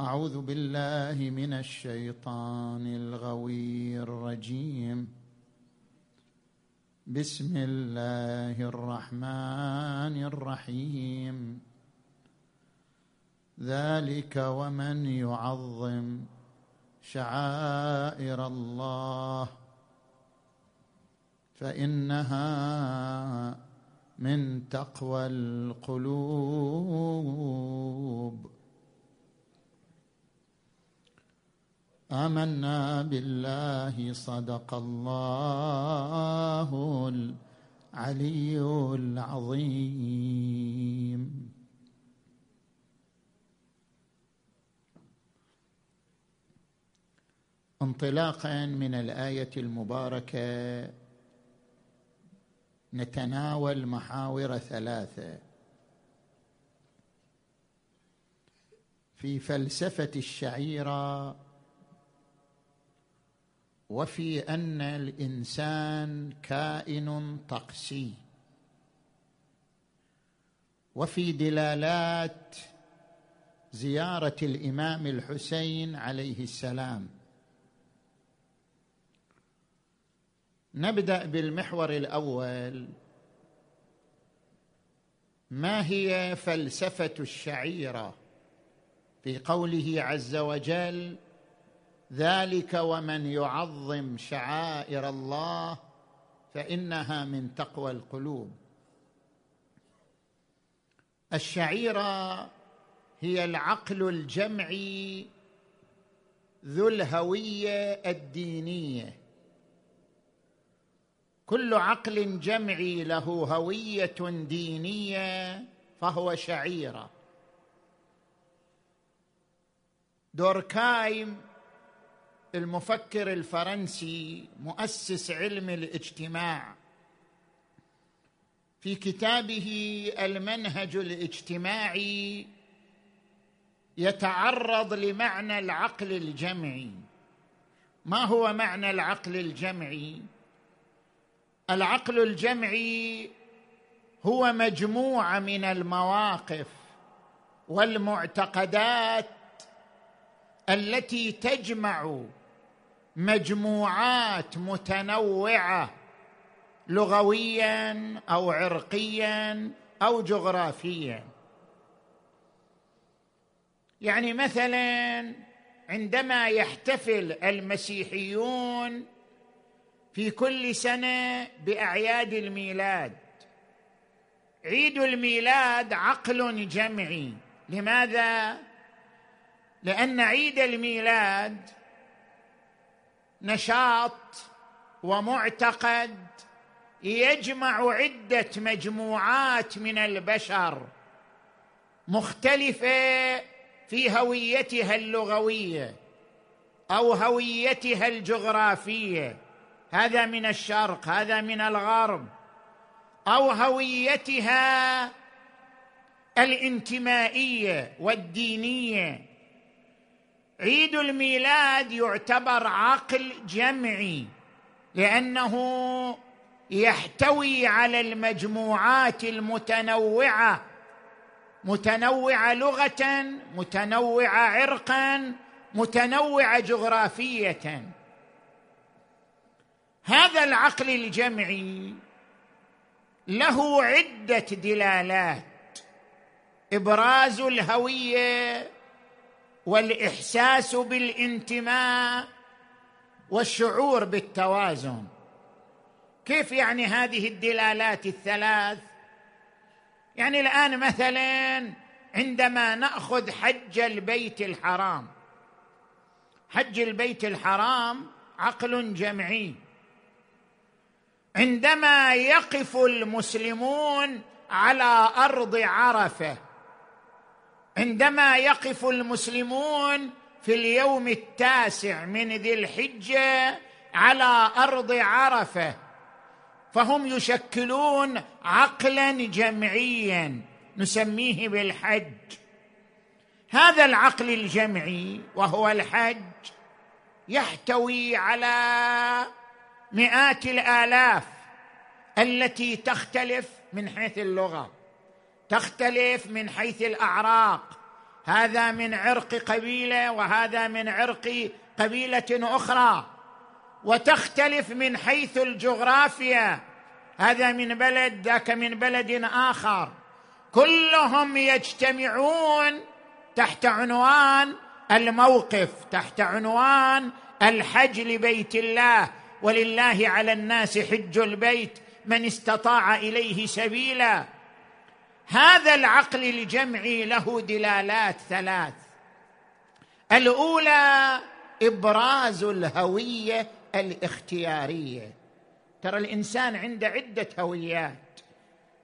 أعوذ بالله من الشيطان الغوي الرجيم. بسم الله الرحمن الرحيم. ذلك ومن يعظم شعائر الله فإنها من تقوى القلوب. آمنا بالله صدق الله العلي العظيم. انطلاقا من الآية المباركة نتناول محاور ثلاثة. في فلسفة الشعيرة وفي أن الإنسان كائن طقسي. وفي دلالات زيارة الإمام الحسين عليه السلام. نبدأ بالمحور الأول. ما هي فلسفة الشعيرة؟ في قوله عز وجل ذلك ومن يعظم شعائر الله فإنها من تقوى القلوب. الشعيرة هي العقل الجمعي ذو الهوية الدينية. كل عقل جمعي له هوية دينية فهو شعيرة. دوركايم المفكر الفرنسي مؤسس علم الاجتماع. في كتابه المنهج الاجتماعي يتعرض لمعنى العقل الجمعي. ما هو معنى العقل الجمعي؟ العقل الجمعي هو مجموعة من المواقف والمعتقدات التي تجمع مجموعات متنوعة لغويا أو عرقيا أو جغرافيا. يعني مثلا عندما يحتفل المسيحيون في كل سنة بأعياد الميلاد. عيد الميلاد عقل جمعي. لماذا؟ لأن عيد الميلاد نشاط ومعتقد يجمع عدة مجموعات من البشر مختلفة في هويتها اللغوية أو هويتها الجغرافية. هذا من الشرق هذا من الغرب. أو هويتها الانتمائية والدينية. عيد الميلاد يعتبر عقل جمعي لأنه يحتوي على المجموعات المتنوعة متنوعة لغة متنوعة عرقا متنوعة جغرافية. هذا العقل الجمعي له عدة دلالات. إبراز الهوية والإحساس بالانتماء والشعور بالتوازن. كيف يعني هذه الدلالات الثلاث؟ يعني الآن مثلا عندما نأخذ حج البيت الحرام حج البيت الحرام عقل جمعي. عندما يقف المسلمون على أرض عرفة عندما يقف المسلمون في اليوم التاسع من ذي الحجة على أرض عرفة فهم يشكلون عقلا جمعيا نسميه بالحج. هذا العقل الجمعي وهو الحج يحتوي على مئات الآلاف التي تختلف من حيث اللغة. تختلف من حيث الأعراق. هذا من عرق قبيلة وهذا من عرق قبيلة أخرى. وتختلف من حيث الجغرافيا. هذا من بلد ذاك من بلد آخر. كلهم يجتمعون تحت عنوان الموقف تحت عنوان الحج لبيت الله. ولله على الناس حج البيت من استطاع إليه سبيلا. هذا العقل الجمعي له دلالات ثلاث. الأولى إبراز الهوية الاختيارية. ترى الإنسان عنده عدة هويات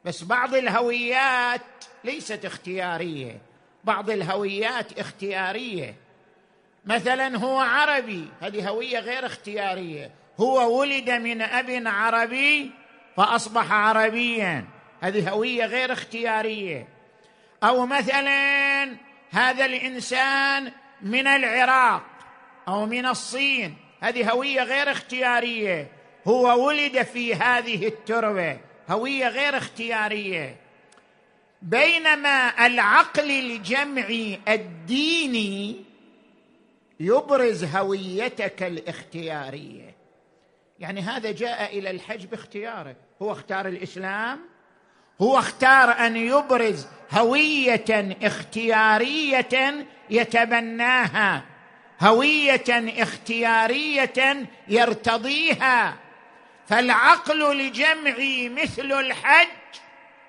بس بعض الهويات ليست اختيارية بعض الهويات اختيارية. مثلا هو عربي هذه هوية غير اختيارية. هو ولد من أب عربي فأصبح عربيا. هذه هوية غير اختيارية. أو مثلا هذا الإنسان من العراق أو من الصين. هذه هوية غير اختيارية. هو ولد في هذه التربة. هوية غير اختيارية. بينما العقل الجمعي الديني يبرز هويتك الاختيارية. يعني هذا جاء إلى الحج باختياره هو اختار الإسلام هو اختار أن يبرز هوية اختيارية يتبناها هوية اختيارية يرتضيها. فالعقل لجمع مثل الحج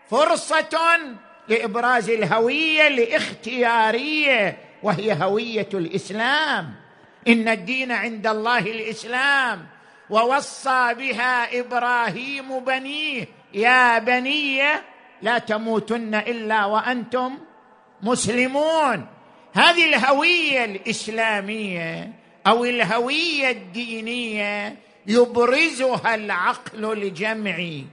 فرصة لإبراز الهوية الاختيارية وهي هوية الإسلام. إن الدين عند الله الإسلام ووصى بها إبراهيم بنيه يا بني لا تموتن إلا وأنتم مسلمون. هذه الهوية الإسلامية أو الهوية الدينية يبرزها العقل الجمعي.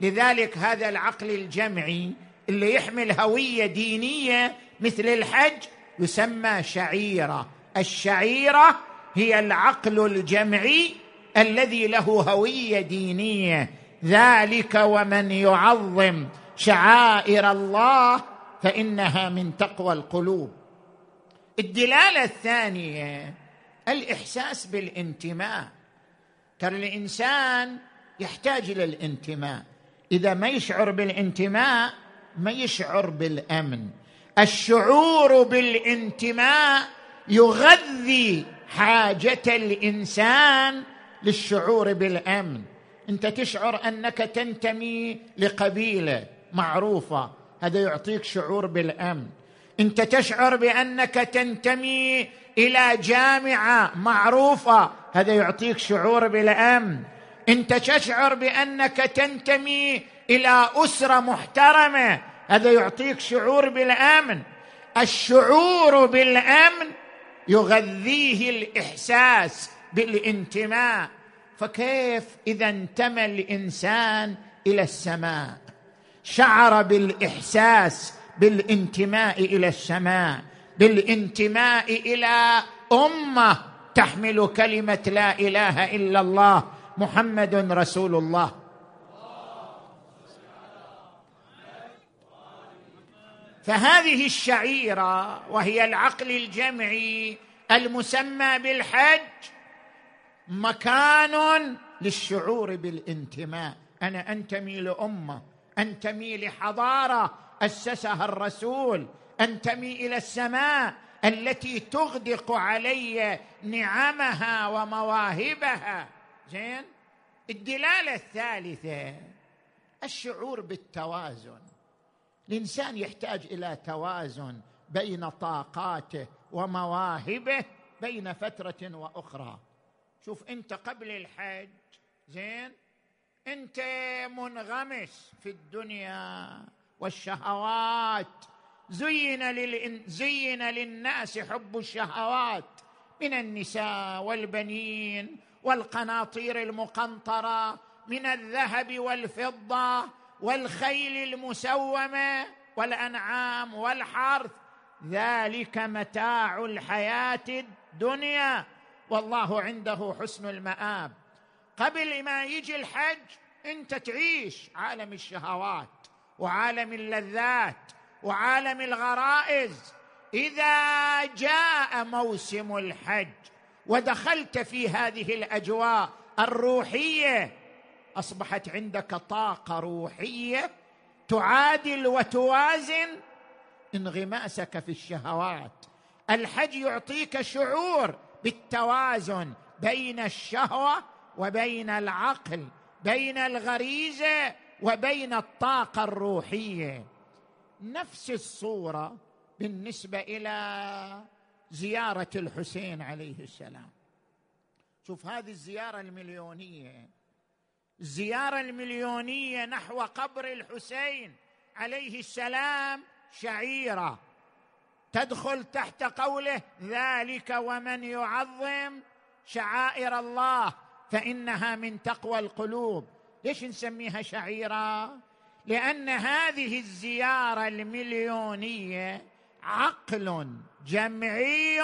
لذلك هذا العقل الجمعي اللي يحمل هوية دينية مثل الحج يسمى شعيرة. الشعيرة هي العقل الجمعي الذي له هوية دينية. ذلك ومن يعظم شعائر الله فإنها من تقوى القلوب. الدلالة الثانية الإحساس بالانتماء. ترى الإنسان يحتاج إلى الانتماء. إذا ما يشعر بالانتماء ما يشعر بالأمن. الشعور بالانتماء يغذي حاجة الإنسان للشعور بالأمن. انت تشعر انك تنتمي لقبيلة معروفة. هذا يعطيك شعور بالأمن. انت تشعر بأنك تنتمي إلى جامعة معروفة. هذا يعطيك شعور بالأمن. انت تشعر بأنك تنتمي إلى أسرة محترمة. هذا يعطيك شعور بالأمن. الشعور بالأمن يغذيه الإحساس بالانتماء. فكيف إذا انتمى الإنسان إلى السماء؟ شعر بالإحساس بالانتماء إلى السماء بالانتماء إلى أمة تحمل كلمة لا إله إلا الله محمد رسول الله. فهذه الشعيرة وهي العقل الجمعي المسمى بالحج مكان للشعور بالانتماء. أنا أنتمي لأمة أنتمي لحضارة أسسها الرسول أنتمي إلى السماء التي تغدق علي نعمها ومواهبها. زين؟ الدلالة الثالثة الشعور بالتوازن. الإنسان يحتاج إلى توازن بين طاقاته ومواهبه بين فترة وأخرى. شوف انت قبل الحج زين؟ انت منغمس في الدنيا والشهوات. زين, للإن زين للناس حب الشهوات من النساء والبنين والقناطير المقنطرة من الذهب والفضة والخيل المسومة والأنعام والحرث. ذلك متاع الحياة الدنيا. والله عنده حسن المآب. قبل ما يجي الحج انت تعيش عالم الشهوات وعالم اللذات وعالم الغرائز. إذا جاء موسم الحج ودخلت في هذه الأجواء الروحية أصبحت عندك طاقة روحية تعادل وتوازن انغماسك في الشهوات. الحج يعطيك شعور بالتوازن بين الشهوة وبين العقل بين الغريزة وبين الطاقة الروحية. نفس الصورة بالنسبة إلى زيارة الحسين عليه السلام. شوف هذه الزيارة المليونية. الزيارة المليونية نحو قبر الحسين عليه السلام شعيرة. تدخل تحت قوله ذلك ومن يعظم شعائر الله فإنها من تقوى القلوب. ليش نسميها شعيرة؟ لأن هذه الزيارة المليونية عقل جمعي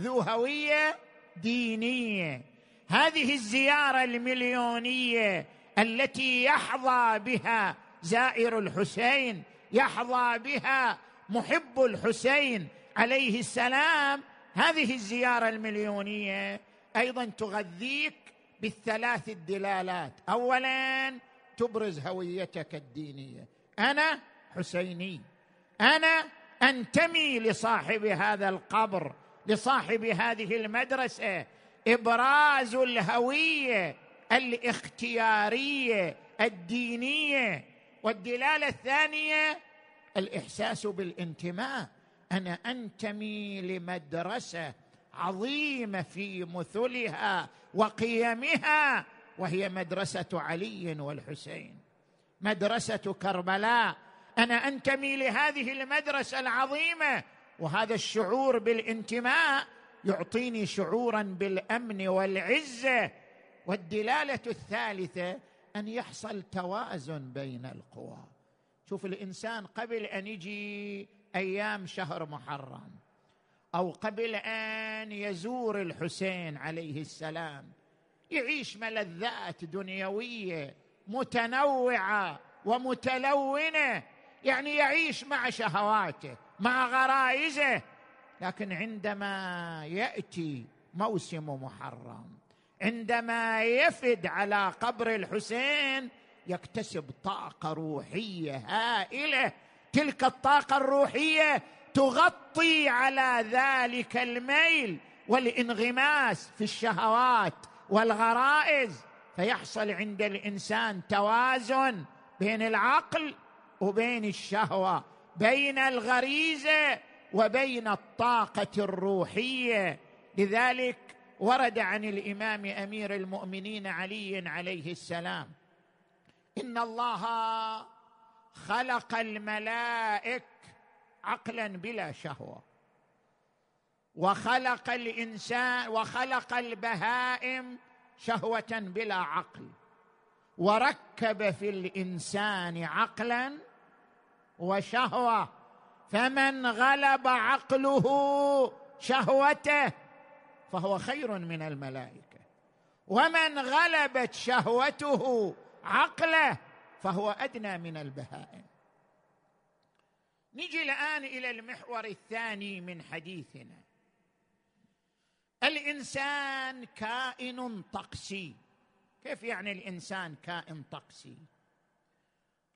ذو هوية دينية. هذه الزيارة المليونية التي يحظى بها زائر الحسين يحظى بها محب الحسين عليه السلام هذه الزيارة المليونية أيضا تغذيك بالثلاث الدلالات. اولا تبرز هويتك الدينية. أنا حسيني. أنا أنتمي لصاحب هذا القبر لصاحب هذه المدرسة. إبراز الهوية الاختيارية الدينية. والدلالة الثانية الإحساس بالانتماء. أنا أنتمي لمدرسة عظيمة في مثلها وقيمها وهي مدرسة علي والحسين. مدرسة كربلاء. أنا أنتمي لهذه المدرسة العظيمة وهذا الشعور بالانتماء يعطيني شعورا بالأمن والعزة. والدلالة الثالثة أن يحصل توازن بين القوى. شوف الإنسان قبل أن يجي أيام شهر محرم أو قبل أن يزور الحسين عليه السلام يعيش ملذات دنيوية متنوعة ومتلونة يعني يعيش مع شهواته مع غرائزه لكن عندما يأتي موسم محرم عندما يفد على قبر الحسين يكتسب طاقة روحية هائلة. تلك الطاقة الروحية تغطي على ذلك الميل والانغماس في الشهوات والغرائز. فيحصل عند الإنسان توازن بين العقل وبين الشهوة بين الغريزة وبين الطاقة الروحية. لذلك ورد عن الإمام أمير المؤمنين علي عليه السلام إن الله خلق الملائك عقلا بلا شهوة. وخلق الإنسان وخلق البهائم شهوة بلا عقل. وركب في الإنسان عقلا وشهوة. فمن غلب عقله شهوته فهو خير من الملائكة. ومن غلبت شهوته عقله فهو أدنى من البهائم. نجي الآن إلى المحور الثاني من حديثنا. الإنسان كائن طقسي. كيف يعني الإنسان كائن طقسي؟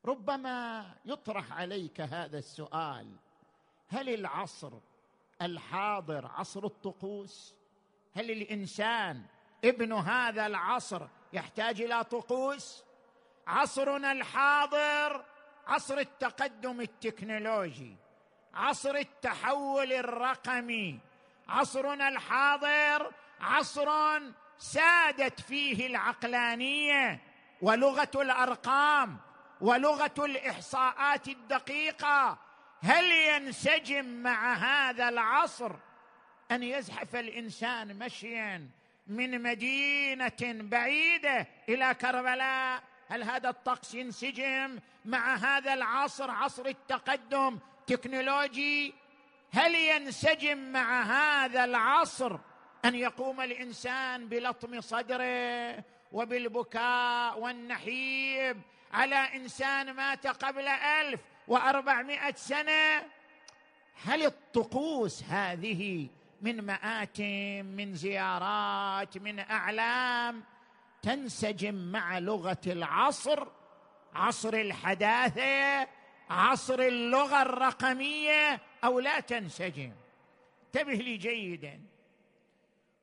ربما يطرح عليك هذا السؤال. هل العصر الحاضر عصر الطقوس؟ هل الإنسان ابن هذا العصر يحتاج إلى طقوس؟ عصرنا الحاضر عصر التقدم التكنولوجي عصر التحول الرقمي. عصرنا الحاضر عصر سادت فيه العقلانية ولغة الأرقام ولغة الإحصاءات الدقيقة. هل ينسجم مع هذا العصر أن يزحف الإنسان مشيا من مدينة بعيدة إلى كربلاء؟ هل هذا الطقس ينسجم مع هذا العصر عصر التقدم؟ تكنولوجي هل ينسجم مع هذا العصر أن يقوم الإنسان بلطم صدره وبالبكاء والنحيب على إنسان مات قبل ألف وأربعمائة سنة؟ هل الطقوس هذه من مآتم من زيارات من أعلام؟ تنسجم مع لغة العصر عصر الحداثة عصر اللغة الرقمية أو لا تنسجم. انتبه لي جيدا.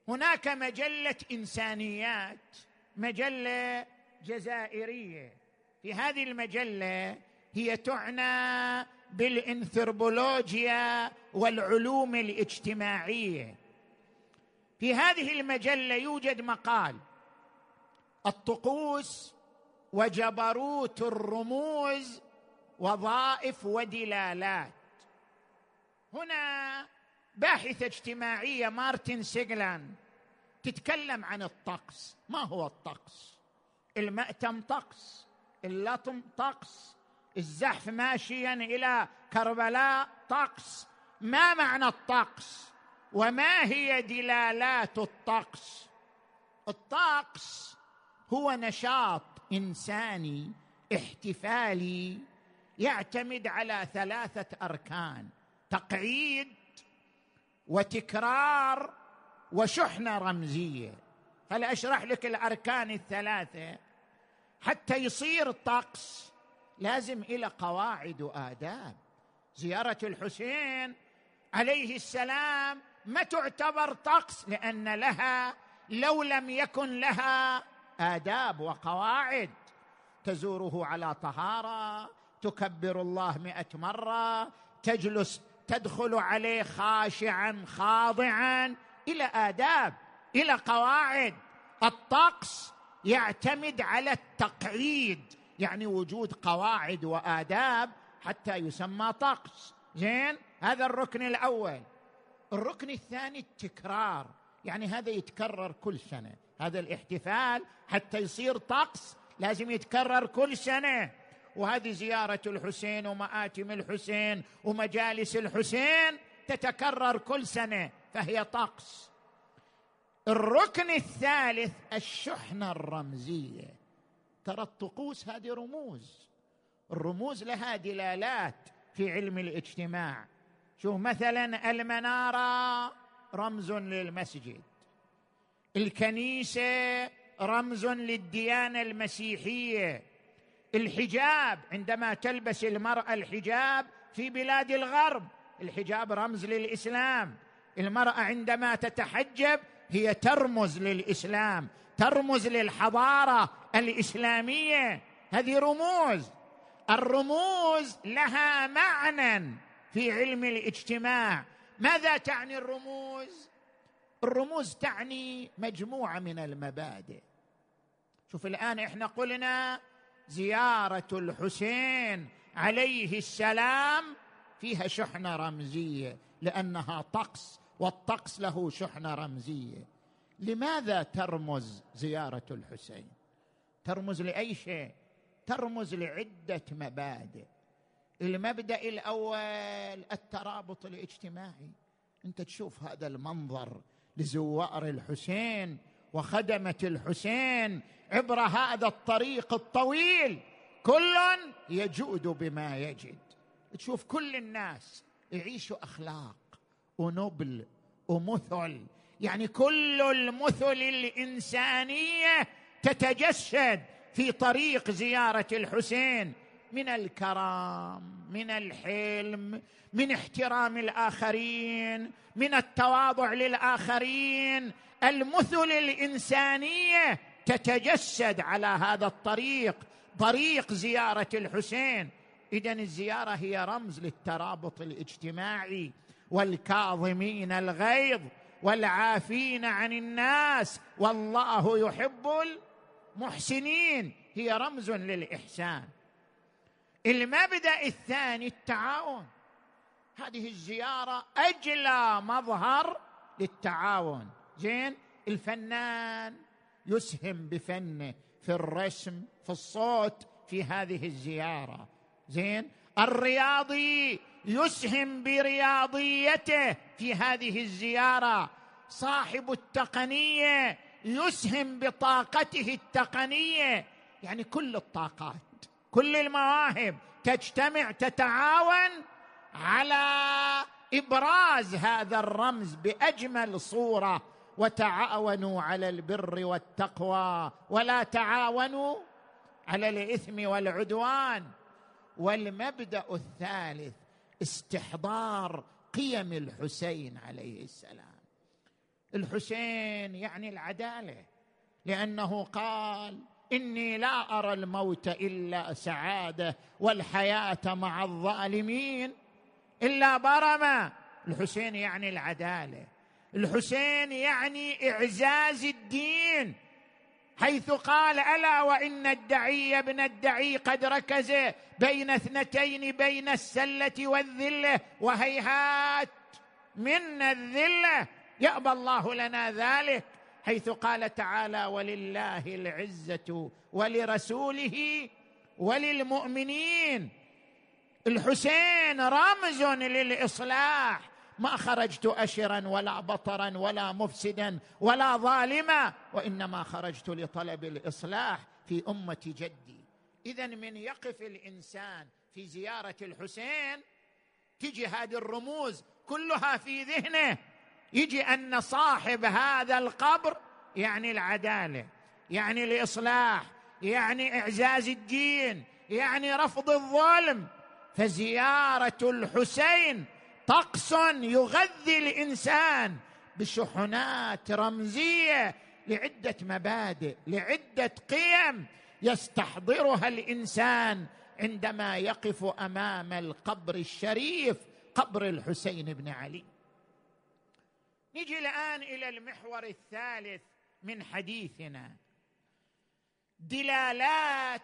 هناك مجلة إنسانيات مجلة جزائرية. في هذه المجلة هي تعنى بالإنثروبولوجيا والعلوم الاجتماعية. في هذه المجلة يوجد مقال الطقوس وجبروت الرموز وظائف ودلالات. هنا باحثة اجتماعية مارتن سيغلان تتكلم عن الطقس. ما هو الطقس؟ المأتم طقس اللطم طقس الزحف ماشيا إلى كربلاء طقس. ما معنى الطقس؟ وما هي دلالات الطقس؟ الطقس هو نشاط إنساني احتفالي يعتمد على ثلاثة أركان تقعيد وتكرار وشحنه رمزية. هل أشرح لك الأركان الثلاثة؟ حتى يصير طقس لازم إلى قواعد وآداب. زيارة الحسين عليه السلام ما تعتبر طقس لأن لها لو لم يكن لها آداب وقواعد. تزوره على طهارة تكبر الله مئة مرة تجلس تدخل عليه خاشعا خاضعا إلى آداب إلى قواعد. الطقس يعتمد على التقعيد يعني وجود قواعد وآداب حتى يسمى طقس. زين؟ هذا الركن الأول. الركن الثاني التكرار يعني هذا يتكرر كل سنة. هذا الاحتفال حتى يصير طقس لازم يتكرر كل سنة. وهذه زيارة الحسين ومآتم الحسين ومجالس الحسين تتكرر كل سنة فهي طقس. الركن الثالث الشحنة الرمزية. ترى الطقوس هذه رموز. الرموز لها دلالات في علم الاجتماع. شوف مثلا المنارة رمز للمسجد. الكنيسة رمز للديانة المسيحية. الحجاب عندما تلبس المرأة الحجاب في بلاد الغرب الحجاب رمز للإسلام. المرأة عندما تتحجب هي ترمز للإسلام ترمز للحضارة الإسلامية. هذه رموز. الرموز لها معنى في علم الاجتماع. ماذا تعني الرموز؟ الرموز تعني مجموعة من المبادئ. شوف الآن إحنا قلنا زيارة الحسين عليه السلام فيها شحنة رمزية لأنها طقس والطقس له شحنة رمزية. لماذا ترمز زيارة الحسين؟ ترمز لأي شيء؟ ترمز لعدة مبادئ. المبدأ الأول الترابط الاجتماعي. أنت تشوف هذا المنظر لزوار الحسين وخدمة الحسين. عبر هذا الطريق الطويل كل يجود بما يجد. تشوف كل الناس يعيشوا أخلاق ونبل ومثل. يعني كل المثل الإنسانية تتجسد في طريق زيارة الحسين. من الكرم من الحلم من احترام الآخرين من التواضع للآخرين. المثل الإنسانية تتجسد على هذا الطريق طريق زيارة الحسين. اذا الزيارة هي رمز للترابط الاجتماعي والكاظمين الغيظ والعافين عن الناس. والله يحب المحسنين. هي رمز للإحسان. المبدأ الثاني التعاون. هذه الزيارة أجلى مظهر للتعاون. زين؟ الفنان يسهم بفنه في الرسم في الصوت في هذه الزيارة. زين؟ الرياضي يسهم برياضيته في هذه الزيارة. صاحب التقنية يسهم بطاقته التقنية. يعني كل الطاقات. كل المواهب تجتمع تتعاون على إبراز هذا الرمز بأجمل صورة. وتعاونوا على البر والتقوى ولا تعاونوا على الإثم والعدوان. والمبدأ الثالث استحضار قيم الحسين عليه السلام. الحسين يعني العدالة لأنه قال إني لا أرى الموت إلا سعادة والحياة مع الظالمين. إلا برما الحسين يعني العدالة. الحسين يعني إعزاز الدين. حيث قال ألا وإن الدعي ابن الدعي قد ركز بين اثنتين بين السلة والذلة وهيهات. منا الذلة يأبى الله لنا ذلك. حيث قال تعالى ولله العزة ولرسوله وللمؤمنين. الحسين رمز للإصلاح. ما خرجت أشرا ولا بطرا ولا مفسدا ولا ظالما وإنما خرجت لطلب الإصلاح في أمة جدي. اذا من يقف الإنسان في زيارة الحسين تجي هذه الرموز كلها في ذهنه. يجي أن صاحب هذا القبر يعني العدالة يعني الإصلاح يعني إعزاز الدين يعني رفض الظلم. فزيارة الحسين طقس يغذي الإنسان بشحنات رمزية لعدة مبادئ لعدة قيم يستحضرها الإنسان عندما يقف أمام القبر الشريف قبر الحسين بن علي. نجي الآن إلى المحور الثالث من حديثنا. دلالات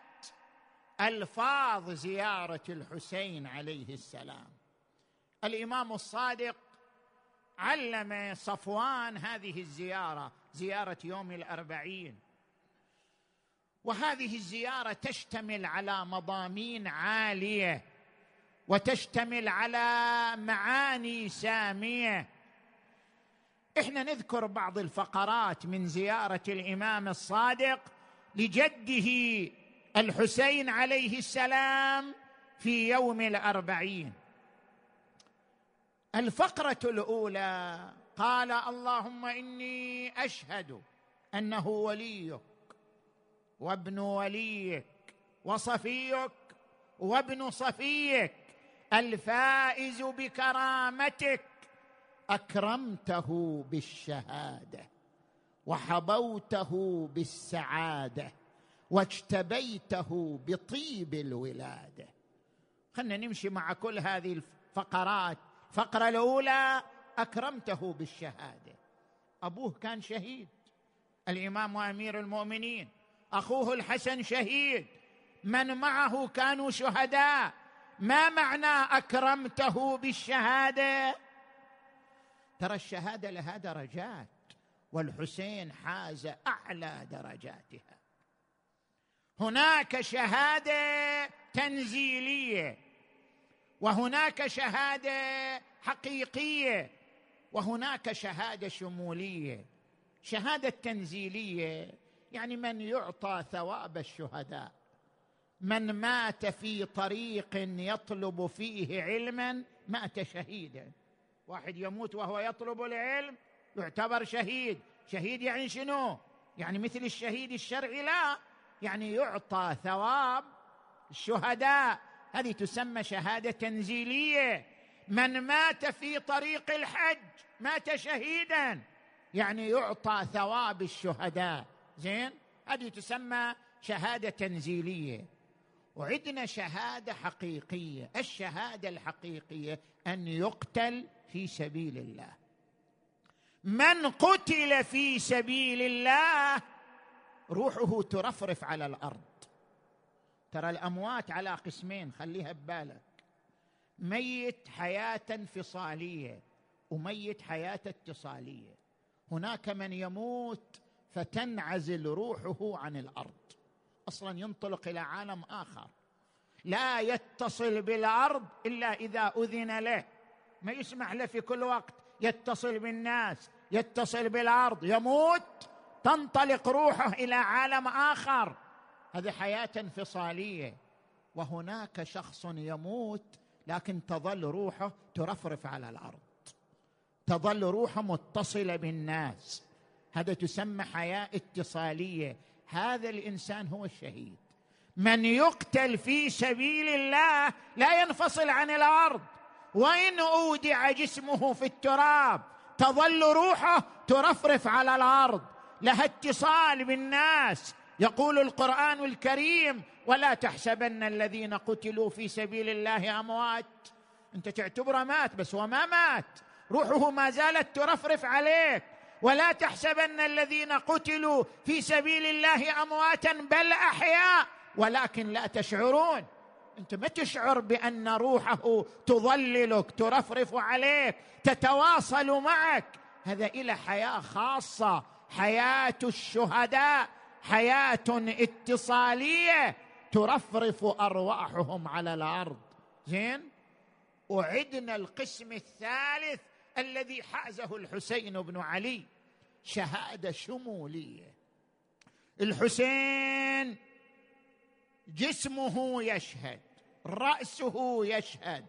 ألفاظ زيارة الحسين عليه السلام. الإمام الصادق علم صفوان هذه الزيارة زيارة يوم الأربعين. وهذه الزيارة تشتمل على مضامين عالية وتشتمل على معاني سامية إحنا نذكر بعض الفقرات من زيارة الإمام الصادق لجده الحسين عليه السلام في يوم الأربعين. الفقرة الأولى قال اللهم إني أشهد أنه وليك وابن وليك وصفيك وابن صفيك الفائز بكرامتك أكرمته بالشهادة وحبوته بالسعادة واجتبيته بطيب الولادة. خلنا نمشي مع كل هذه الفقرات. الفقره الأولى أكرمته بالشهادة. أبوه كان شهيد. الإمام وأمير المؤمنين. أخوه الحسن شهيد. من معه كانوا شهداء. ما معنى أكرمته بالشهادة؟ ترى الشهادة لها درجات والحسين حاز أعلى درجاتها. هناك شهادة تنزيلية وهناك شهادة حقيقية وهناك شهادة شمولية. شهادة تنزيلية يعني من يعطى ثواب الشهداء. من مات في طريق يطلب فيه علما مات شهيدا. واحد يموت وهو يطلب العلم يعتبر شهيد. شهيد يعني شنو؟ يعني مثل الشهيد الشرعي لا يعني يعطى ثواب الشهداء. هذه تسمى شهادة تنزيلية. من مات في طريق الحج مات شهيدا يعني يعطى ثواب الشهداء. زين؟ هذه تسمى شهادة تنزيلية. وعندنا شهادة حقيقية. الشهادة الحقيقية أن يقتل في سبيل الله. من قتل في سبيل الله روحه ترفرف على الأرض. ترى الأموات على قسمين خليها ببالك. ميت حياة انفصالية وميت حياة اتصالية. هناك من يموت فتنعزل روحه عن الأرض. أصلا ينطلق إلى عالم آخر. لا يتصل بالأرض إلا إذا أذن له. ما يسمح له في كل وقت يتصل بالناس يتصل بالأرض يموت تنطلق روحه إلى عالم آخر. هذه حياة انفصالية. وهناك شخص يموت لكن تظل روحه ترفرف على الأرض. تظل روحه متصلة بالناس. هذا تسمى حياة اتصالية. هذا الإنسان هو الشهيد. من يقتل في سبيل الله لا ينفصل عن الأرض. وإن أودع جسمه في التراب تظل روحه ترفرف على الأرض لها اتصال بالناس. يقول القرآن الكريم ولا تحسبن الذين قتلوا في سبيل الله أموات. أنت تعتبره مات بس هو ما مات. روحه ما زالت ترفرف عليك. ولا تحسبن الذين قتلوا في سبيل الله أمواتا بل أحياء ولكن لا تشعرون. انت ما تشعر بأن روحه تظللك ترفرف عليك تتواصل معك. هذا إلى حياة خاصة حياة الشهداء حياة اتصالية. ترفرف أرواحهم على الأرض. زين؟ أعدنا القسم الثالث الذي حازه الحسين بن علي. شهادة شمولية. الحسين جسمه يشهد. رأسه يشهد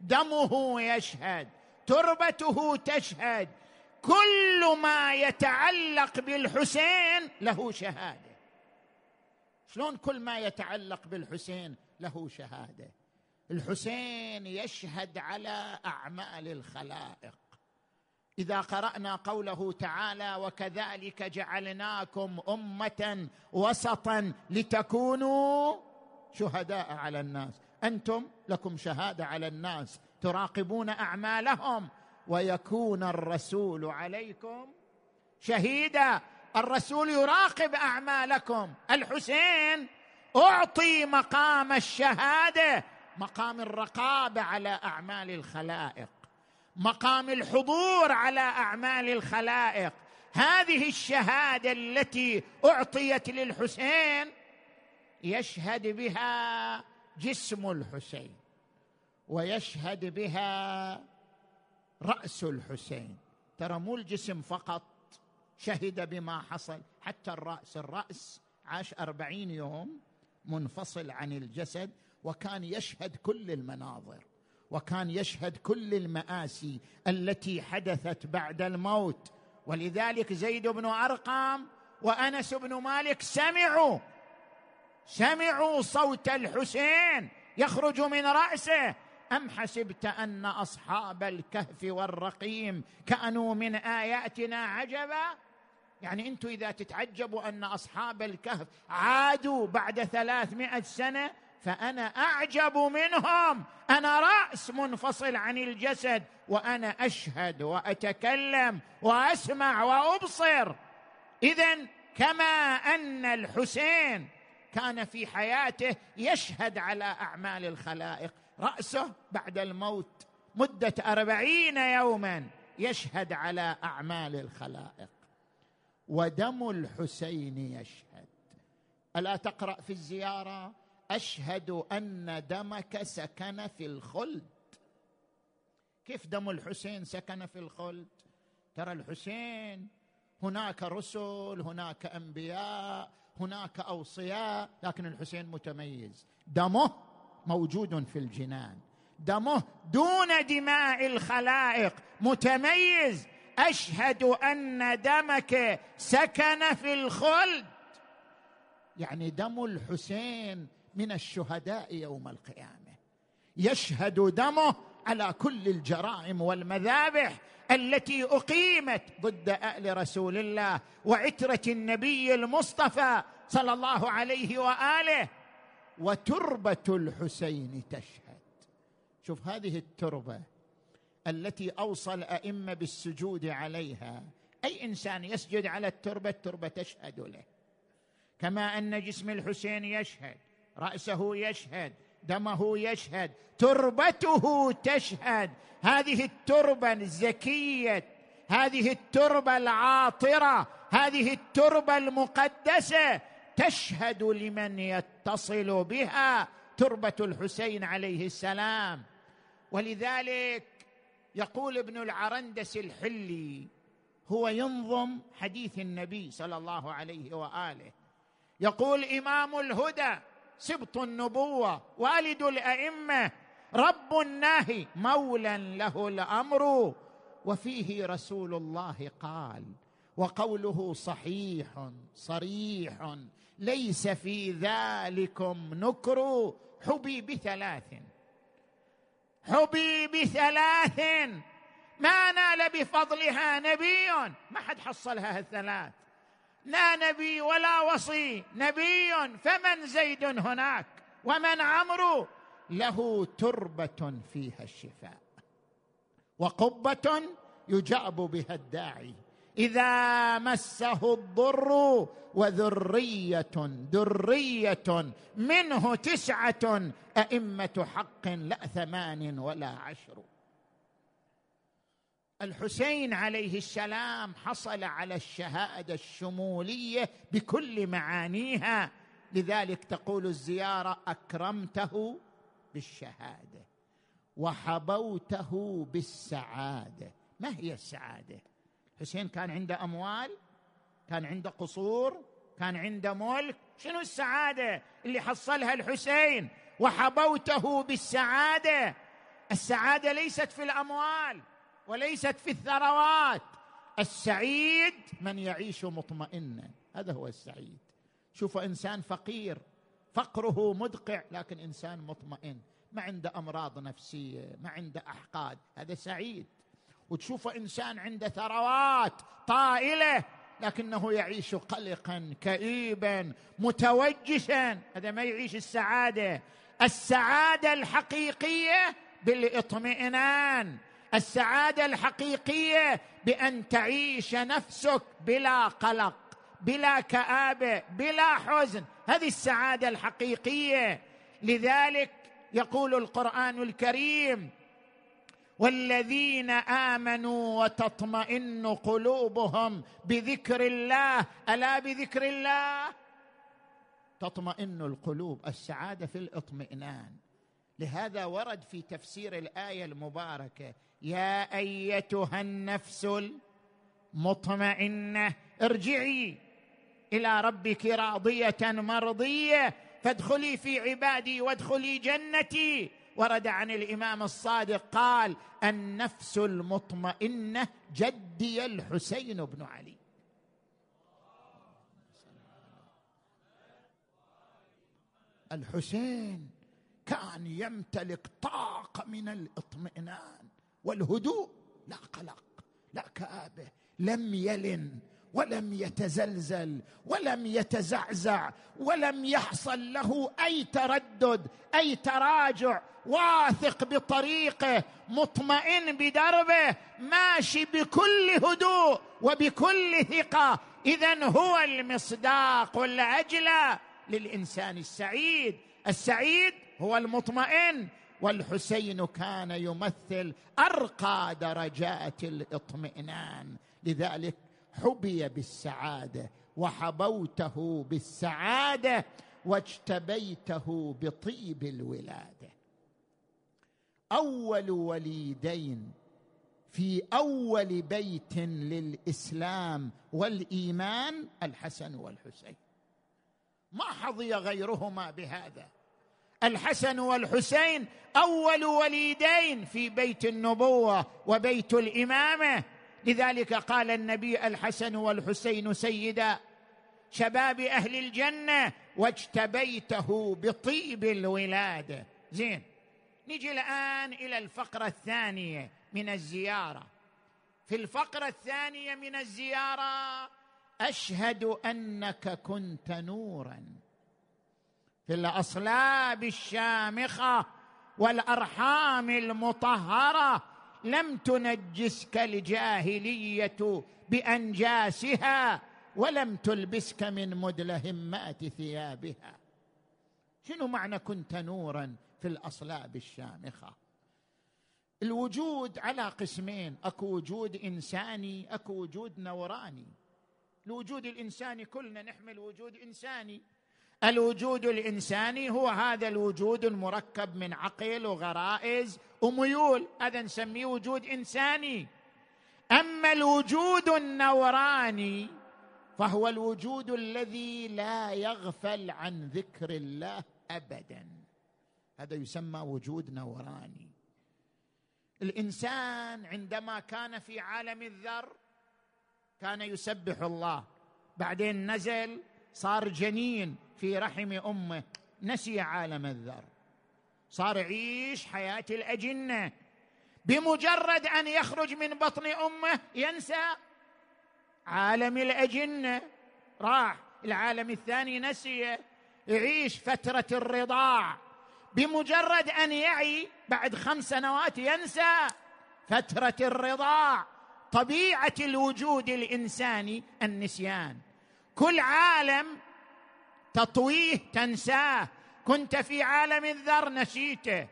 دمه يشهد تربته تشهد كل ما يتعلق بالحسين له شهادة. شلون كل ما يتعلق بالحسين له شهادة؟ الحسين يشهد على أعمال الخلائق. إذا قرأنا قوله تعالى وكذلك جعلناكم أمة وسطا لتكونوا شهداء على الناس أنتم لكم شهادة على الناس تراقبون أعمالهم ويكون الرسول عليكم شهيدا. الرسول يراقب أعمالكم. الحسين أعطي مقام الشهادة مقام الرقابة على أعمال الخلائق مقام الحضور على أعمال الخلائق. هذه الشهادة التي أعطيت للحسين يشهد بها جسم الحسين ويشهد بها رأس الحسين. ترى مو الجسم فقط شهد بما حصل. حتى الرأس الرأس عاش أربعين يوم منفصل عن الجسد وكان يشهد كل المناظر وكان يشهد كل المآسي التي حدثت بعد الموت. ولذلك زيد بن أرقام وأنس بن مالك سمعوا سمعوا صوت الحسين يخرج من رأسه. أم حسبت أن أصحاب الكهف والرقيم كأنوا من آياتنا عجبا؟ يعني أنتم إذا تتعجبوا أن أصحاب الكهف عادوا بعد ثلاثمائة سنة فأنا أعجب منهم. أنا رأس منفصل عن الجسد وأنا أشهد وأتكلم وأسمع وأبصر. اذا كما أن الحسين كان في حياته يشهد على أعمال الخلائق. رأسه بعد الموت مدة أربعين يوما يشهد على أعمال الخلائق. ودم الحسين يشهد. ألا تقرأ في الزيارة؟ أشهد أن دمك سكن في الخلد. كيف دم الحسين سكن في الخلد؟ ترى الحسين هناك رسل هناك أنبياء هناك أوصياء لكن الحسين متميز. دمه موجود في الجنان. دمه دون دماء الخلائق. متميز. أشهد أن دمك سكن في الخلد. يعني دم الحسين من الشهداء يوم القيامة. يشهد دمه على كل الجرائم والمذابح التي أقيمت ضد آل رسول الله وعترة النبي المصطفى صلى الله عليه وآله وتربة الحسين تشهد. شوف هذه التربة التي أوصى الأئمة بالسجود عليها. أي إنسان يسجد على التربة التربة تشهد له. كما أن جسم الحسين يشهد رأسه يشهد دمه يشهد تربته تشهد. هذه التربة الزكية هذه التربة العاطرة هذه التربة المقدسة تشهد لمن يتصل بها تربة الحسين عليه السلام. ولذلك يقول ابن العرندس الحلي هو ينظم حديث النبي صلى الله عليه وآله. يقول إمام الهدى سبط النبوة والد الأئمة رب الناهي مولى له الأمر. وفيه رسول الله قال وقوله صحيح صريح ليس في ذلكم نكر حبي بثلاث. حبي بثلاث. ما نال بفضلها نبي ما حد حصلها الثلاث. لا نبي ولا وصي. نبي فمن زيد هناك؟ ومن عمرو؟ له تربة فيها الشفاء. وقبة يجاب بها الداعي. إذا مسه الضر وذرية ذرية منه تسعة. أئمة حق لا ثمان ولا عشر. الحسين عليه السلام حصل على الشهادة الشمولية بكل معانيها. لذلك تقول الزيارة أكرمته بالشهادة وحبوته بالسعادة. ما هي السعادة؟ حسين كان عنده أموال كان عنده قصور كان عنده ملك. شنو السعادة اللي حصلها الحسين؟ وحبوته بالسعادة. السعادة ليست في الأموال. وليست في الثروات. السعيد من يعيش مطمئنا. هذا هو السعيد. شوف إنسان فقير. فقره مدقع لكن إنسان مطمئن. ما عنده أمراض نفسية ما عنده أحقاد. هذا سعيد. وتشوف إنسان عنده ثروات طائلة لكنه يعيش قلقا كئيبا متوجسا هذا ما يعيش السعادة. السعادة الحقيقية بالإطمئنان. السعادة الحقيقية بأن تعيش نفسك بلا قلق بلا كآبة بلا حزن. هذه السعادة الحقيقية. لذلك يقول القرآن الكريم والذين آمنوا وتطمئن قلوبهم بذكر الله. ألا بذكر الله؟ تطمئن القلوب. السعادة في الاطمئنان. لهذا ورد في تفسير الآية المباركة يا أيتها النفس المطمئنة ارجعي إلى ربك راضية مرضية فادخلي في عبادي وادخلي جنتي. ورد عن الإمام الصادق قال النفس المطمئنة جدي الحسين بن علي. الحسين. كان يمتلك طاقة من الاطمئنان والهدوء. لا قلق لا كابه لم يلن ولم يتزلزل ولم يتزعزع ولم يحصل له أي تردد أي تراجع. واثق بطريقه مطمئن بدربه ماشي بكل هدوء وبكل ثقة. اذا هو المصداق والاجلى للإنسان السعيد. السعيد هو المطمئن والحسين كان يمثل أرقى درجات الاطمئنان. لذلك حبي بالسعادة وحبوته بالسعادة واجتبيته بطيب الولادة. أول وليدين في أول بيت للإسلام والإيمان الحسن والحسين. ما حظي غيرهما بهذا. الحسن والحسين أول وليدين في بيت النبوة وبيت الإمامة. لذلك قال النبي الحسن والحسين سيدا شباب أهل الجنة واجتبيته بطيب الولادة. زين نجي الآن إلى الفقرة الثانية من الزيارة. في الفقرة الثانية من الزيارة أشهد أنك كنت نورا. في الأصلاب الشامخة والأرحام المطهرة لم تنجسك الجاهلية بأنجاسها ولم تلبسك من مدلهمات ثيابها. شنو معنى كنت نورا في الأصلاب الشامخة؟ الوجود على قسمين أكو وجود إنساني أكو وجود نوراني. الوجود الإنساني كلنا نحمل وجود إنساني. الوجود الإنساني هو هذا الوجود المركب من عقل وغرائز وميول هذا نسميه وجود إنساني. أما الوجود النوراني فهو الوجود الذي لا يغفل عن ذكر الله ابدا. هذا يسمى وجود نوراني. الإنسان عندما كان في عالم الذر كان يسبح الله. بعدين نزل صار جنين. في رحم أمه نسي عالم الذر. صار يعيش حياة الأجنة. بمجرد أن يخرج من بطن أمه ينسى عالم الأجنة. راح العالم الثاني نسي. يعيش فترة الرضاع. بمجرد أن يعي بعد خمس سنوات ينسى فترة الرضاع. طبيعة الوجود الإنساني النسيان. كل عالم تطويه تنساه. كنت في عالم الذر نسيته.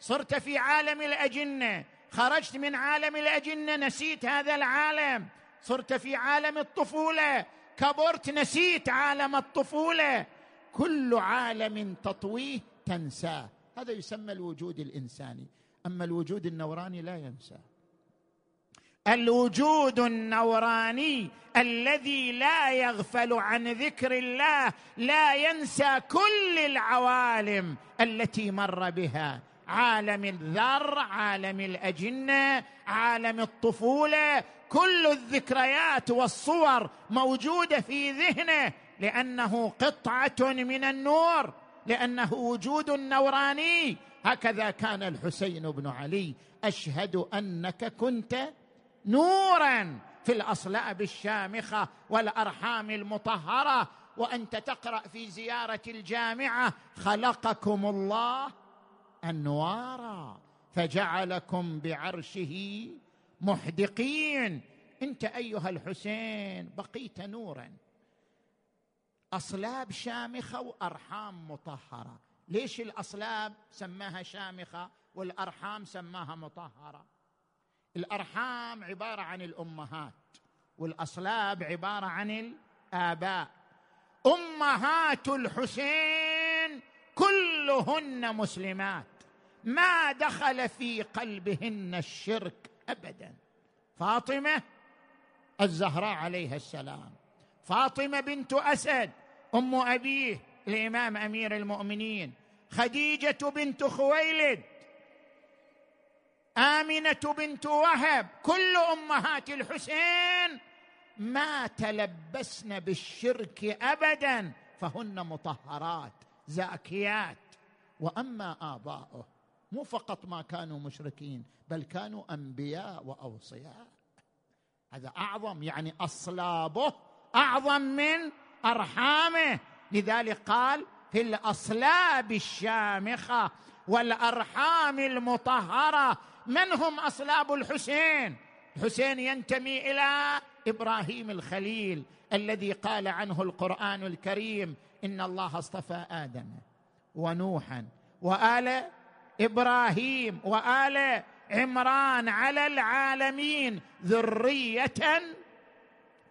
صرت في عالم الأجنة. خرجت من عالم الأجنة نسيت هذا العالم. صرت في عالم الطفولة. كبرت نسيت عالم الطفولة. كل عالم تطويه تنساه. هذا يسمى الوجود الإنساني. أما الوجود النوراني لا ينسى الوجود النوراني الذي لا يغفل عن ذكر الله لا ينسى كل العوالم التي مر بها. عالم الذر عالم الأجنة عالم الطفولة كل الذكريات والصور موجودة في ذهنه لأنه قطعة من النور لأنه وجود نوراني. هكذا كان الحسين بن علي. أشهد أنك كنت نورا في الأصلاب الشامخة والأرحام المطهرة. وأنت تقرأ في زيارة الجامعة خلقكم الله أنوارا فجعلكم بعرشه محدقين. أنت أيها الحسين بقيت نورا. أصلاب شامخة وأرحام مطهرة. ليش الأصلاب سماها شامخة والأرحام سماها مطهرة؟ الأرحام عبارة عن الأمهات والأصلاب عبارة عن الآباء. أمهات الحسين كلهن مسلمات ما دخل في قلبهن الشرك ابدا. فاطمة الزهراء عليها السلام فاطمة بنت أسد أم أبيه الإمام أمير المؤمنين خديجة بنت خويلد آمنة بنت وهب كل أمهات الحسين ما تلبسن بالشرك ابدا فهن مطهرات زاكيات. وأما آباؤه مو فقط ما كانوا مشركين بل كانوا أنبياء وأوصياء. هذا أعظم يعني أصلابه أعظم من أرحامه. لذلك قال في الأصلاب الشامخة والأرحام المطهرة من هم أصلاب الحسين؟ الحسين ينتمي إلى إبراهيم الخليل الذي قال عنه القرآن الكريم إن الله اصطفى آدم ونوحا وآل إبراهيم وآل عمران على العالمين ذرية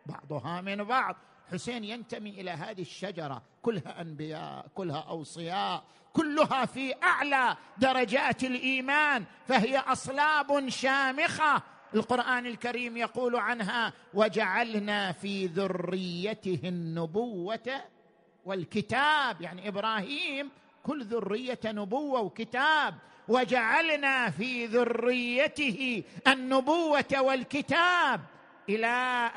بعضها من بعض. حسين ينتمي إلى هذه الشجرة كلها أنبياء كلها أوصياء. كلها في أعلى درجات الإيمان فهي أصلاب شامخة. القرآن الكريم يقول عنها وجعلنا في ذريته النبوة والكتاب. يعني إبراهيم كل ذرية نبوة وكتاب. وجعلنا في ذريته النبوة والكتاب. إلى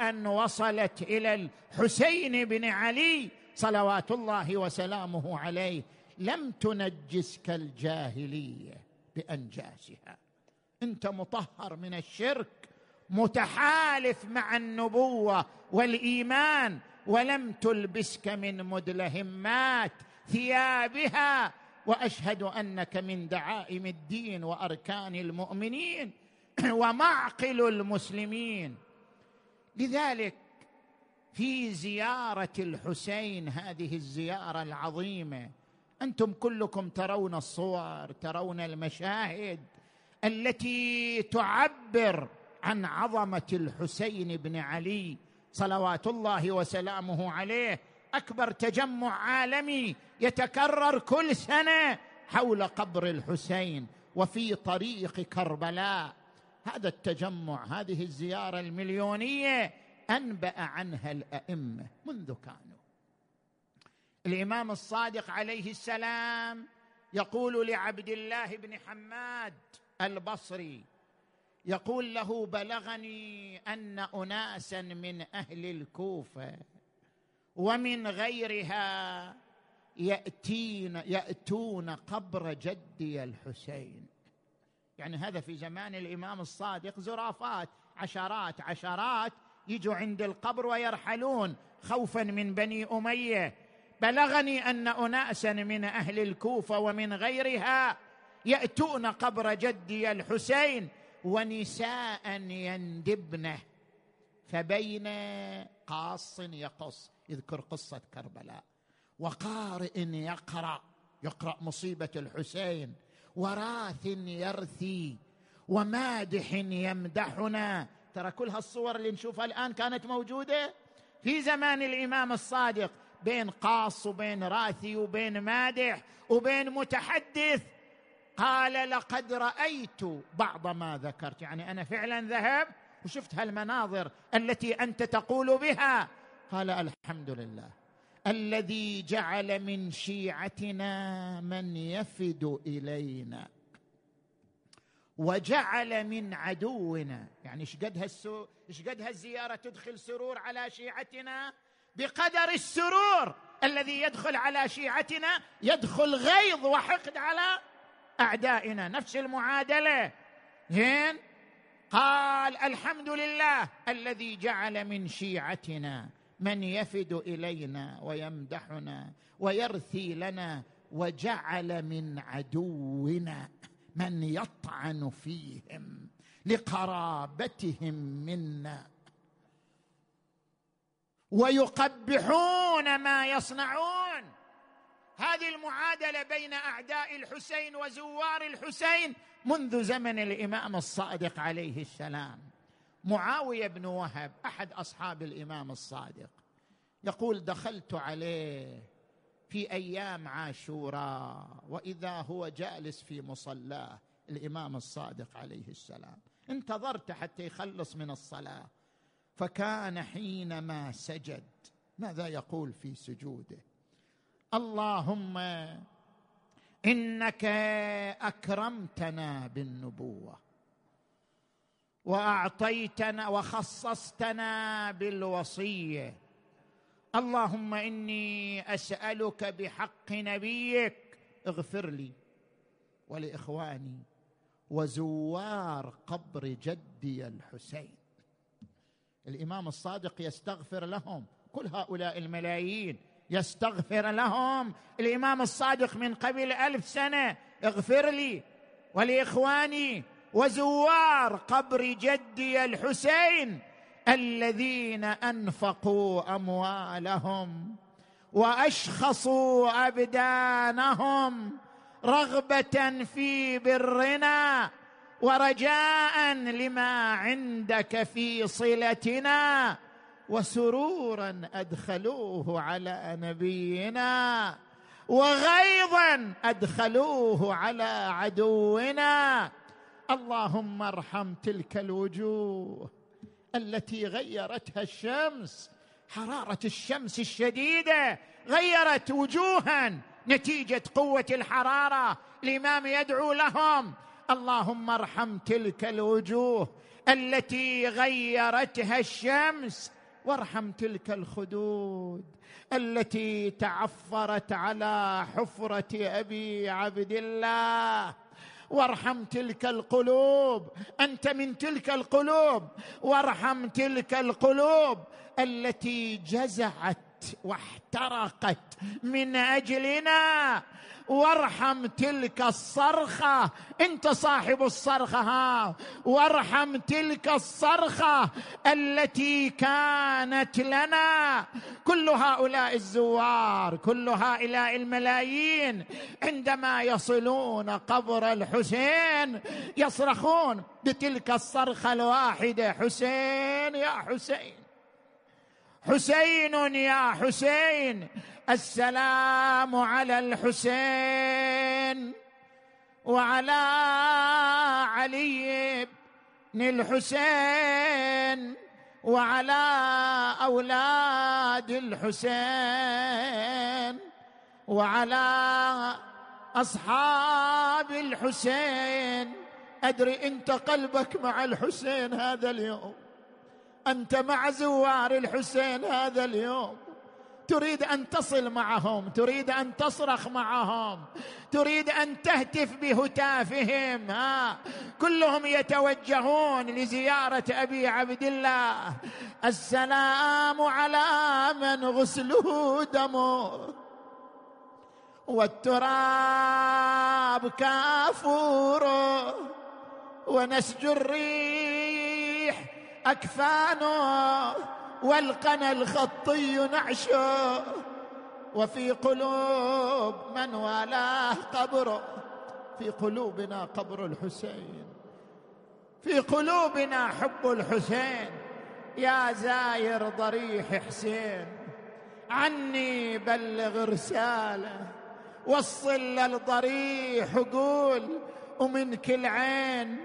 أن وصلت إلى الحسين بن علي صلوات الله وسلامه عليه. لم تنجسك الجاهلية بأنجاسها. أنت مطهر من الشرك متحالف مع النبوة والإيمان ولم تلبسك من مدلهمات ثيابها. وأشهد أنك من دعائم الدين وأركان المؤمنين ومعقل المسلمين. لذلك في زيارة الحسين هذه الزيارة العظيمة أنتم كلكم ترون الصور ترون المشاهد التي تعبر عن عظمة الحسين بن علي صلوات الله وسلامه عليه. أكبر تجمع عالمي يتكرر كل سنة حول قبر الحسين وفي طريق كربلاء. هذا التجمع هذه الزيارة المليونية أنبأ عنها الأئمة منذ كانوا. الإمام الصادق عليه السلام يقول لعبد الله بن حماد البصري يقول له بلغني أن اناسا من أهل الكوفة ومن غيرها يأتين يأتون قبر جدي الحسين. يعني هذا في زمان الإمام الصادق زرافات عشرات عشرات يجوا عند القبر ويرحلون خوفا من بني أمية. بلغني أن أناسا من أهل الكوفة ومن غيرها يأتون قبر جدي الحسين ونساء يندبنه فبين قاص يقص يذكر قصة كربلاء وقارئ يقرأ يقرأ مصيبة الحسين وراث يرثي ومادح يمدحنا. ترى كل هالصور اللي نشوفها الآن كانت موجودة؟ في زمان الإمام الصادق بين قاص وبين راثي وبين مادح وبين متحدث. قال لقد رأيت بعض ما ذكرت. يعني أنا فعلا ذهب وشفت هالمناظر التي أنت تقول بها. قال الحمد لله الذي جعل من شيعتنا من يفد إلينا وجعل من عدونا. يعني إيش قد إيش قد هالزيارة تدخل سرور على شيعتنا؟ بقدر السرور الذي يدخل على شيعتنا يدخل غيظ وحقد على أعدائنا. نفس المعادلة. زين؟ قال الحمد لله الذي جعل من شيعتنا من يفد إلينا ويمدحنا ويرثي لنا وجعل من عدونا من يطعن فيهم لقرابتهم منا. ويقبحون ما يصنعون. هذه المعادلة بين أعداء الحسين وزوار الحسين منذ زمن الإمام الصادق عليه السلام. معاوية بن وهب أحد أصحاب الإمام الصادق. يقول دخلت عليه في أيام عاشوراء وإذا هو جالس في مصلاه. الإمام الصادق عليه السلام. انتظرت حتى يخلص من الصلاة. فكان حينما سجد ماذا يقول في سجوده؟ اللهم إنك أكرمتنا بالنبوة وأعطيتنا وخصصتنا بالوصية. اللهم إني أسألك بحق نبيك اغفر لي ولإخواني وزوار قبر جدي الحسين. الإمام الصادق يستغفر لهم. كل هؤلاء الملايين يستغفر لهم. الإمام الصادق من قبل ألف سنة اغفر لي ولإخواني وزوار قبر جدي الحسين الذين أنفقوا أموالهم وأشخصوا أبدانهم رغبة في برنا. ورجاء لما عندك في صلتنا وسرورا أدخلوه على نبينا وغيظا أدخلوه على عدونا. اللهم ارحم تلك الوجوه التي غيرتها الشمس حرارة الشمس الشديدة غيرت وجوها نتيجة قوة الحرارة الامام يدعو لهم. اللهم ارحم تلك الوجوه التي غيرتها الشمس وارحم تلك الخدود التي تعفرت على حفرة أبي عبد الله. وارحم تلك القلوب أنت من تلك القلوب. وارحم تلك القلوب التي جزعت واحترقت من أجلنا. وارحم تلك الصرخة. انت صاحب الصرخة ها. وارحم تلك الصرخة التي كانت لنا. كل هؤلاء الزوار كل هؤلاء الملايين عندما يصلون قبر الحسين يصرخون بتلك الصرخة الواحدة حسين يا حسين حسين يا حسين السلام على الحسين وعلى علي بن الحسين وعلى أولاد الحسين وعلى أصحاب الحسين. أدري أنت قلبك مع الحسين هذا اليوم. أنت مع زوار الحسين هذا اليوم. تريد أن تصل معهم تريد أن تصرخ معهم تريد أن تهتف بهتافهم ها. كلهم يتوجهون لزيارة أبي عبد الله. السلام على من غسله دمه. والتراب كافوره. ونسج الريح أكفانه. والقنا الخطي نعشه وفي قلوب من والاه قبره في قلوبنا قبر الحسين في قلوبنا حب الحسين. يا زاير ضريح حسين عني بلغ رسالة. وصل للضريح وقول ومن كل عين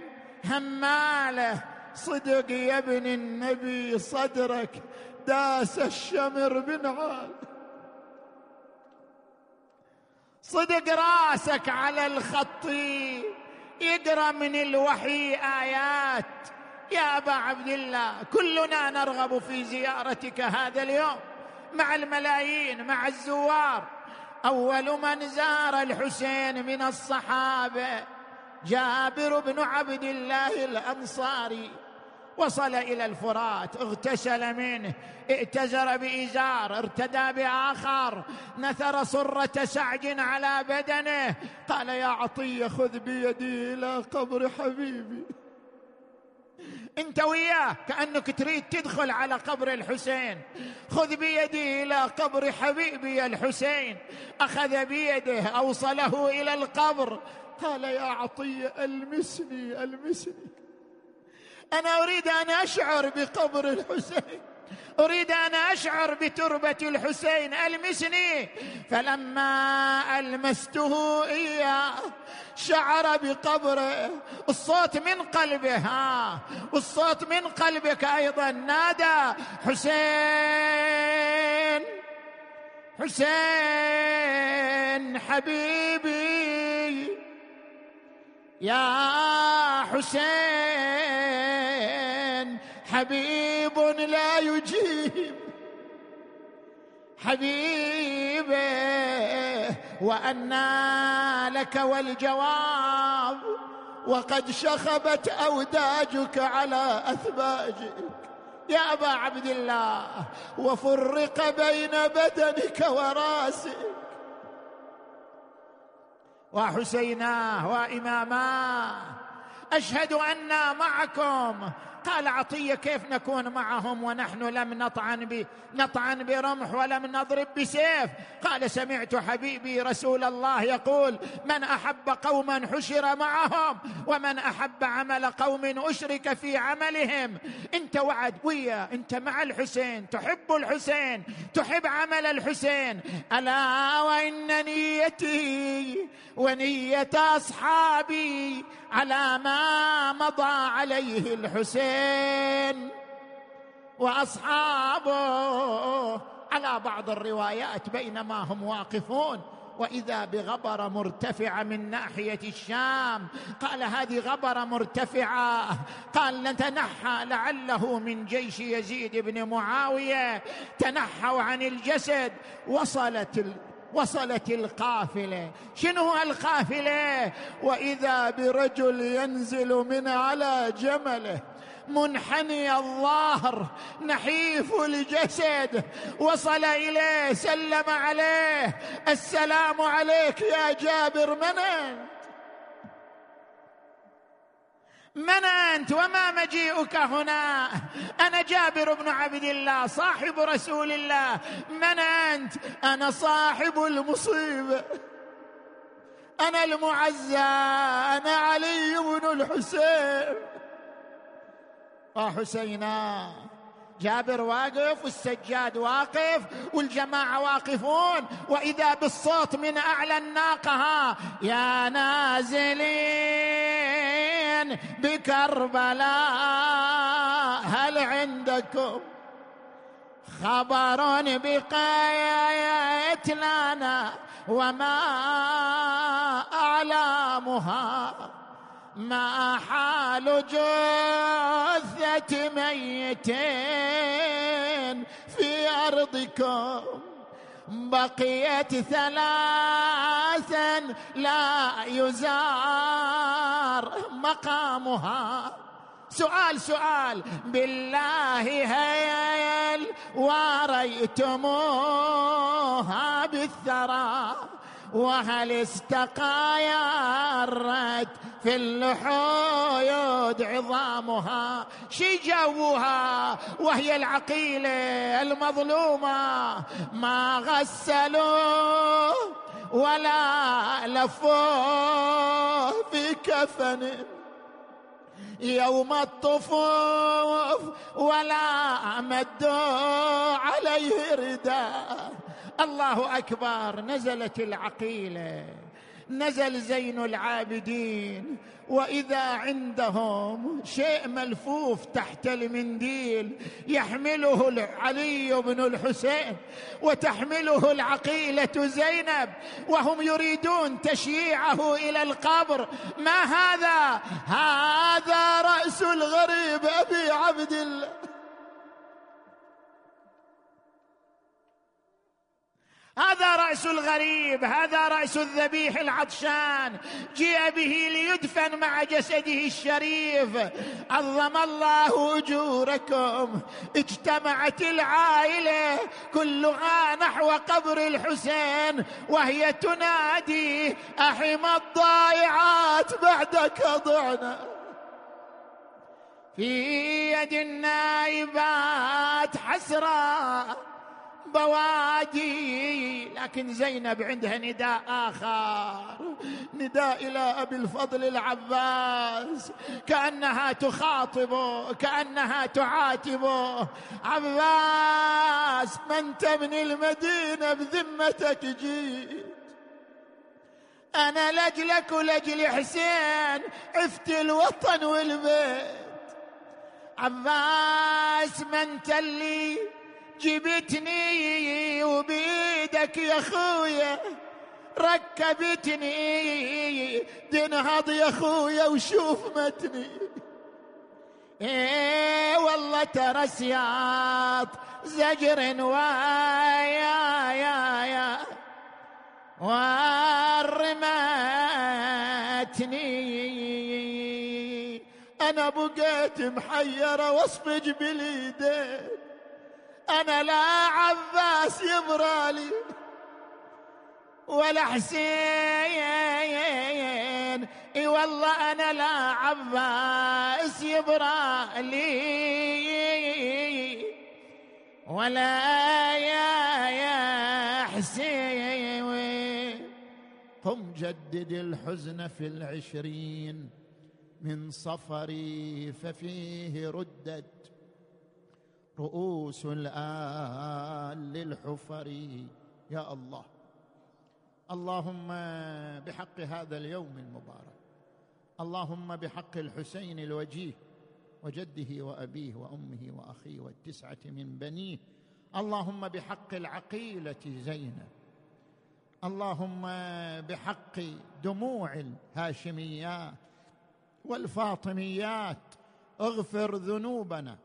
همالة. صدق يا ابن النبي صدرك داس الشمر بنعال صدق راسك على الخط يقرأ من الوحي آيات. يا أبا عبد الله كلنا نرغب في زيارتك هذا اليوم مع الملايين مع الزوار. أول من زار الحسين من الصحابة جابر بن عبد الله الأنصاري. وصل إلى الفرات اغتسل منه ائتزر بإزار ارتدى بآخر نثر سرة سعج على بدنه قال يا عطية خذ بيدي إلى قبر حبيبي. أنت وياه؟ كأنك تريد تدخل على قبر الحسين. خذ بيدي إلى قبر حبيبي الحسين. أخذ بيده أوصله إلى القبر. قال يا عطية ألمسني ألمسني. أنا أريد أن أشعر بقبر الحسين. أريد أن أشعر بتربة الحسين. ألمسني. فلما ألمسته إياه شعر بقبره الصوت من قلبه ها. والصوت من قلبك أيضا. نادى حسين حسين حبيبي. يا حسين حبيب لا يجيب. حبيبه وأنى لك والجواب وقد شخبت أوداجك على أثباجك. يا أبا عبد الله وفرق بين بدنك ورأسك. وحسيناه واماماه أشهد أنا معكم قال عطية كيف نكون معهم ونحن لم نطعن ب... نطعن برمح ولم نضرب بسيف؟ قال سمعت حبيبي رسول الله يقول من أحب قوما حشر معهم ومن أحب عمل قوم أشرك في عملهم. انت وعد ويا انت مع الحسين تحب الحسين تحب عمل الحسين. ألا وإن نيتي ونية أصحابي على ما مضى عليه الحسين وأصحابه على بعض الروايات بينما هم واقفون. وإذا بغبره مرتفعه من ناحية الشام قال هذه غبره مرتفعة. قال نتنحى لعله من جيش يزيد بن معاوية. تنحوا عن الجسد. وصلت وصلت القافلة. شنو القافلة؟ وإذا برجل ينزل من على جمله منحني الظهر نحيف الجسد. وصل إليه سلم عليه السلام عليك يا جابر من من انت وما مجيئك هنا. أنا جابر بن عبد الله صاحب رسول الله. من انت أنا صاحب المصيبه أنا المعزى أنا علي بن الحسين. حسينا. جابر واقف والسجاد واقف والجماعة واقفون وإذا بالصوت من أعلى الناقة يا نازلين بكربلاء هل عندكم خبر بقاية لنا وما أعلامها ما حال جثة ميتين في أرضكم. بقيت ثلاثا لا يزار مقامها. سؤال سؤال. بالله هل واريتموها بالثرى. وهل استقايرت في اللحود عظامها شي جوها وهي العقيلة المظلومة. ما غسلوه ولا لفوه في كفن. يوم الطفوف ولا مدوا عليه رداء الله أكبر نزلت العقيلة. نزل زين العابدين وإذا عندهم شيء ملفوف تحت المنديل يحمله علي بن الحسين وتحمله العقيلة زينب وهم يريدون تشييعه إلى القبر. ما هذا؟ هذا رأس الغريب أبي عبد الله. هذا رأس الغريب هذا رأس الذبيح العطشان. جيء به ليدفن مع جسده الشريف. عظم الله أجوركم. اجتمعت العائلة كلها نحو قبر الحسين وهي تنادي أحم الضائعات بعدك ضعنا في يد النائبات حسره بوادي لكن زينب عندها نداء آخر. نداء إلى أبي الفضل العباس. كأنها تخاطبه كأنها تعاتبه. عباس من تبني المدينة بذمتك جيت. أنا لجلك ولجل حسين عفت الوطن والبيت. عباس من تلي جبتني وبيدك يا خويا ركبتني. تنهض يا خويا وشوف متني. إيه والله ترى سياط زجر ويا يا يا. ورمتني. أنا بقيت محيرة وأصفج باليدين أنا لا عباس يبرالي ولا حسين. إي والله أنا لا عباس يبرالي ولا يا يا حسين. قم جدد الحزن في العشرين من صفري ففيه ردت رؤوس الآل للحفر. يا الله. اللهم بحق هذا اليوم المبارك. اللهم بحق الحسين الوجيه وجده وأبيه وأمه وأخيه والتسعة من بنيه. اللهم بحق العقيلة زينب. اللهم بحق دموع الهاشميات والفاطميات. اغفر ذنوبنا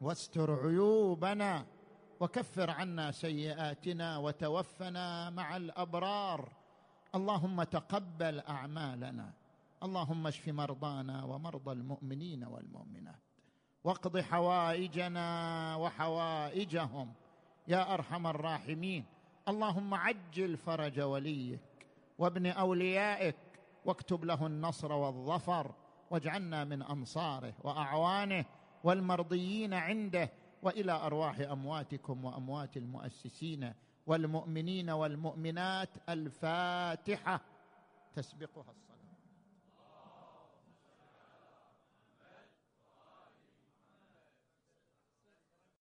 واستر عيوبنا وكفر عنا سيئاتنا وتوفنا مع الأبرار. اللهم تقبل أعمالنا. اللهم اشف مرضانا ومرضى المؤمنين والمؤمنات. واقض حوائجنا وحوائجهم. يا أرحم الراحمين. اللهم عجل فرج وليك وابن أوليائك. واكتب له النصر والظفر. واجعلنا من أنصاره وأعوانه. والمرضيين عنده وإلى أرواح أمواتكم وأموات المؤسسين والمؤمنين والمؤمنات الفاتحة تسبقها الصلاة.